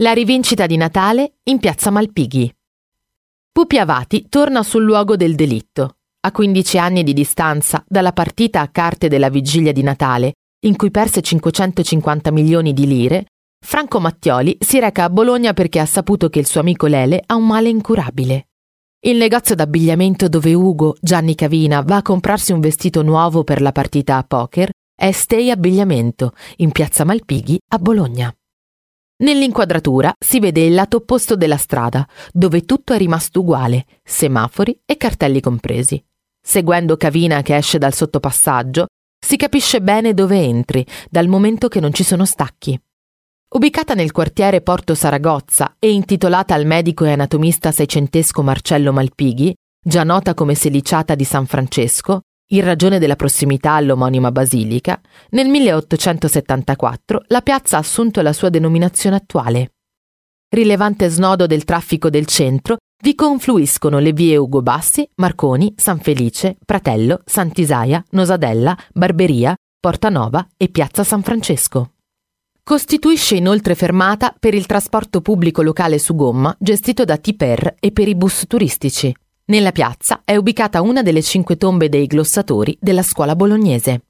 La rivincita di Natale in piazza Malpighi. Pupi Avati torna sul luogo del delitto. A 15 anni di distanza dalla partita a carte della vigilia di Natale, in cui perse 550 milioni di lire, Franco Mattioli si reca a Bologna perché ha saputo che il suo amico Lele ha un male incurabile. Il negozio d'abbigliamento dove Ugo, Gianni Cavina, va a comprarsi un vestito nuovo per la partita a poker è Stay Abbigliamento, in piazza Malpighi, a Bologna. Nell'inquadratura si vede il lato opposto della strada, dove tutto è rimasto uguale, semafori e cartelli compresi. Seguendo Cavina che esce dal sottopassaggio, si capisce bene dove entri, dal momento che non ci sono stacchi. Ubicata nel quartiere Porto Saragozza e intitolata al medico e anatomista seicentesco Marcello Malpighi, già nota come seliciata di San Francesco, in ragione della prossimità all'omonima basilica, nel 1874 la piazza ha assunto la sua denominazione attuale. Rilevante snodo del traffico del centro, vi confluiscono le vie Ugo Bassi, Marconi, San Felice, Pratello, Sant'Isaia, Nosadella, Barberia, Portanova e Piazza San Francesco. Costituisce inoltre fermata per il trasporto pubblico locale su gomma gestito da Tiper e per i bus turistici. Nella piazza è ubicata una delle cinque tombe dei glossatori della scuola bolognese.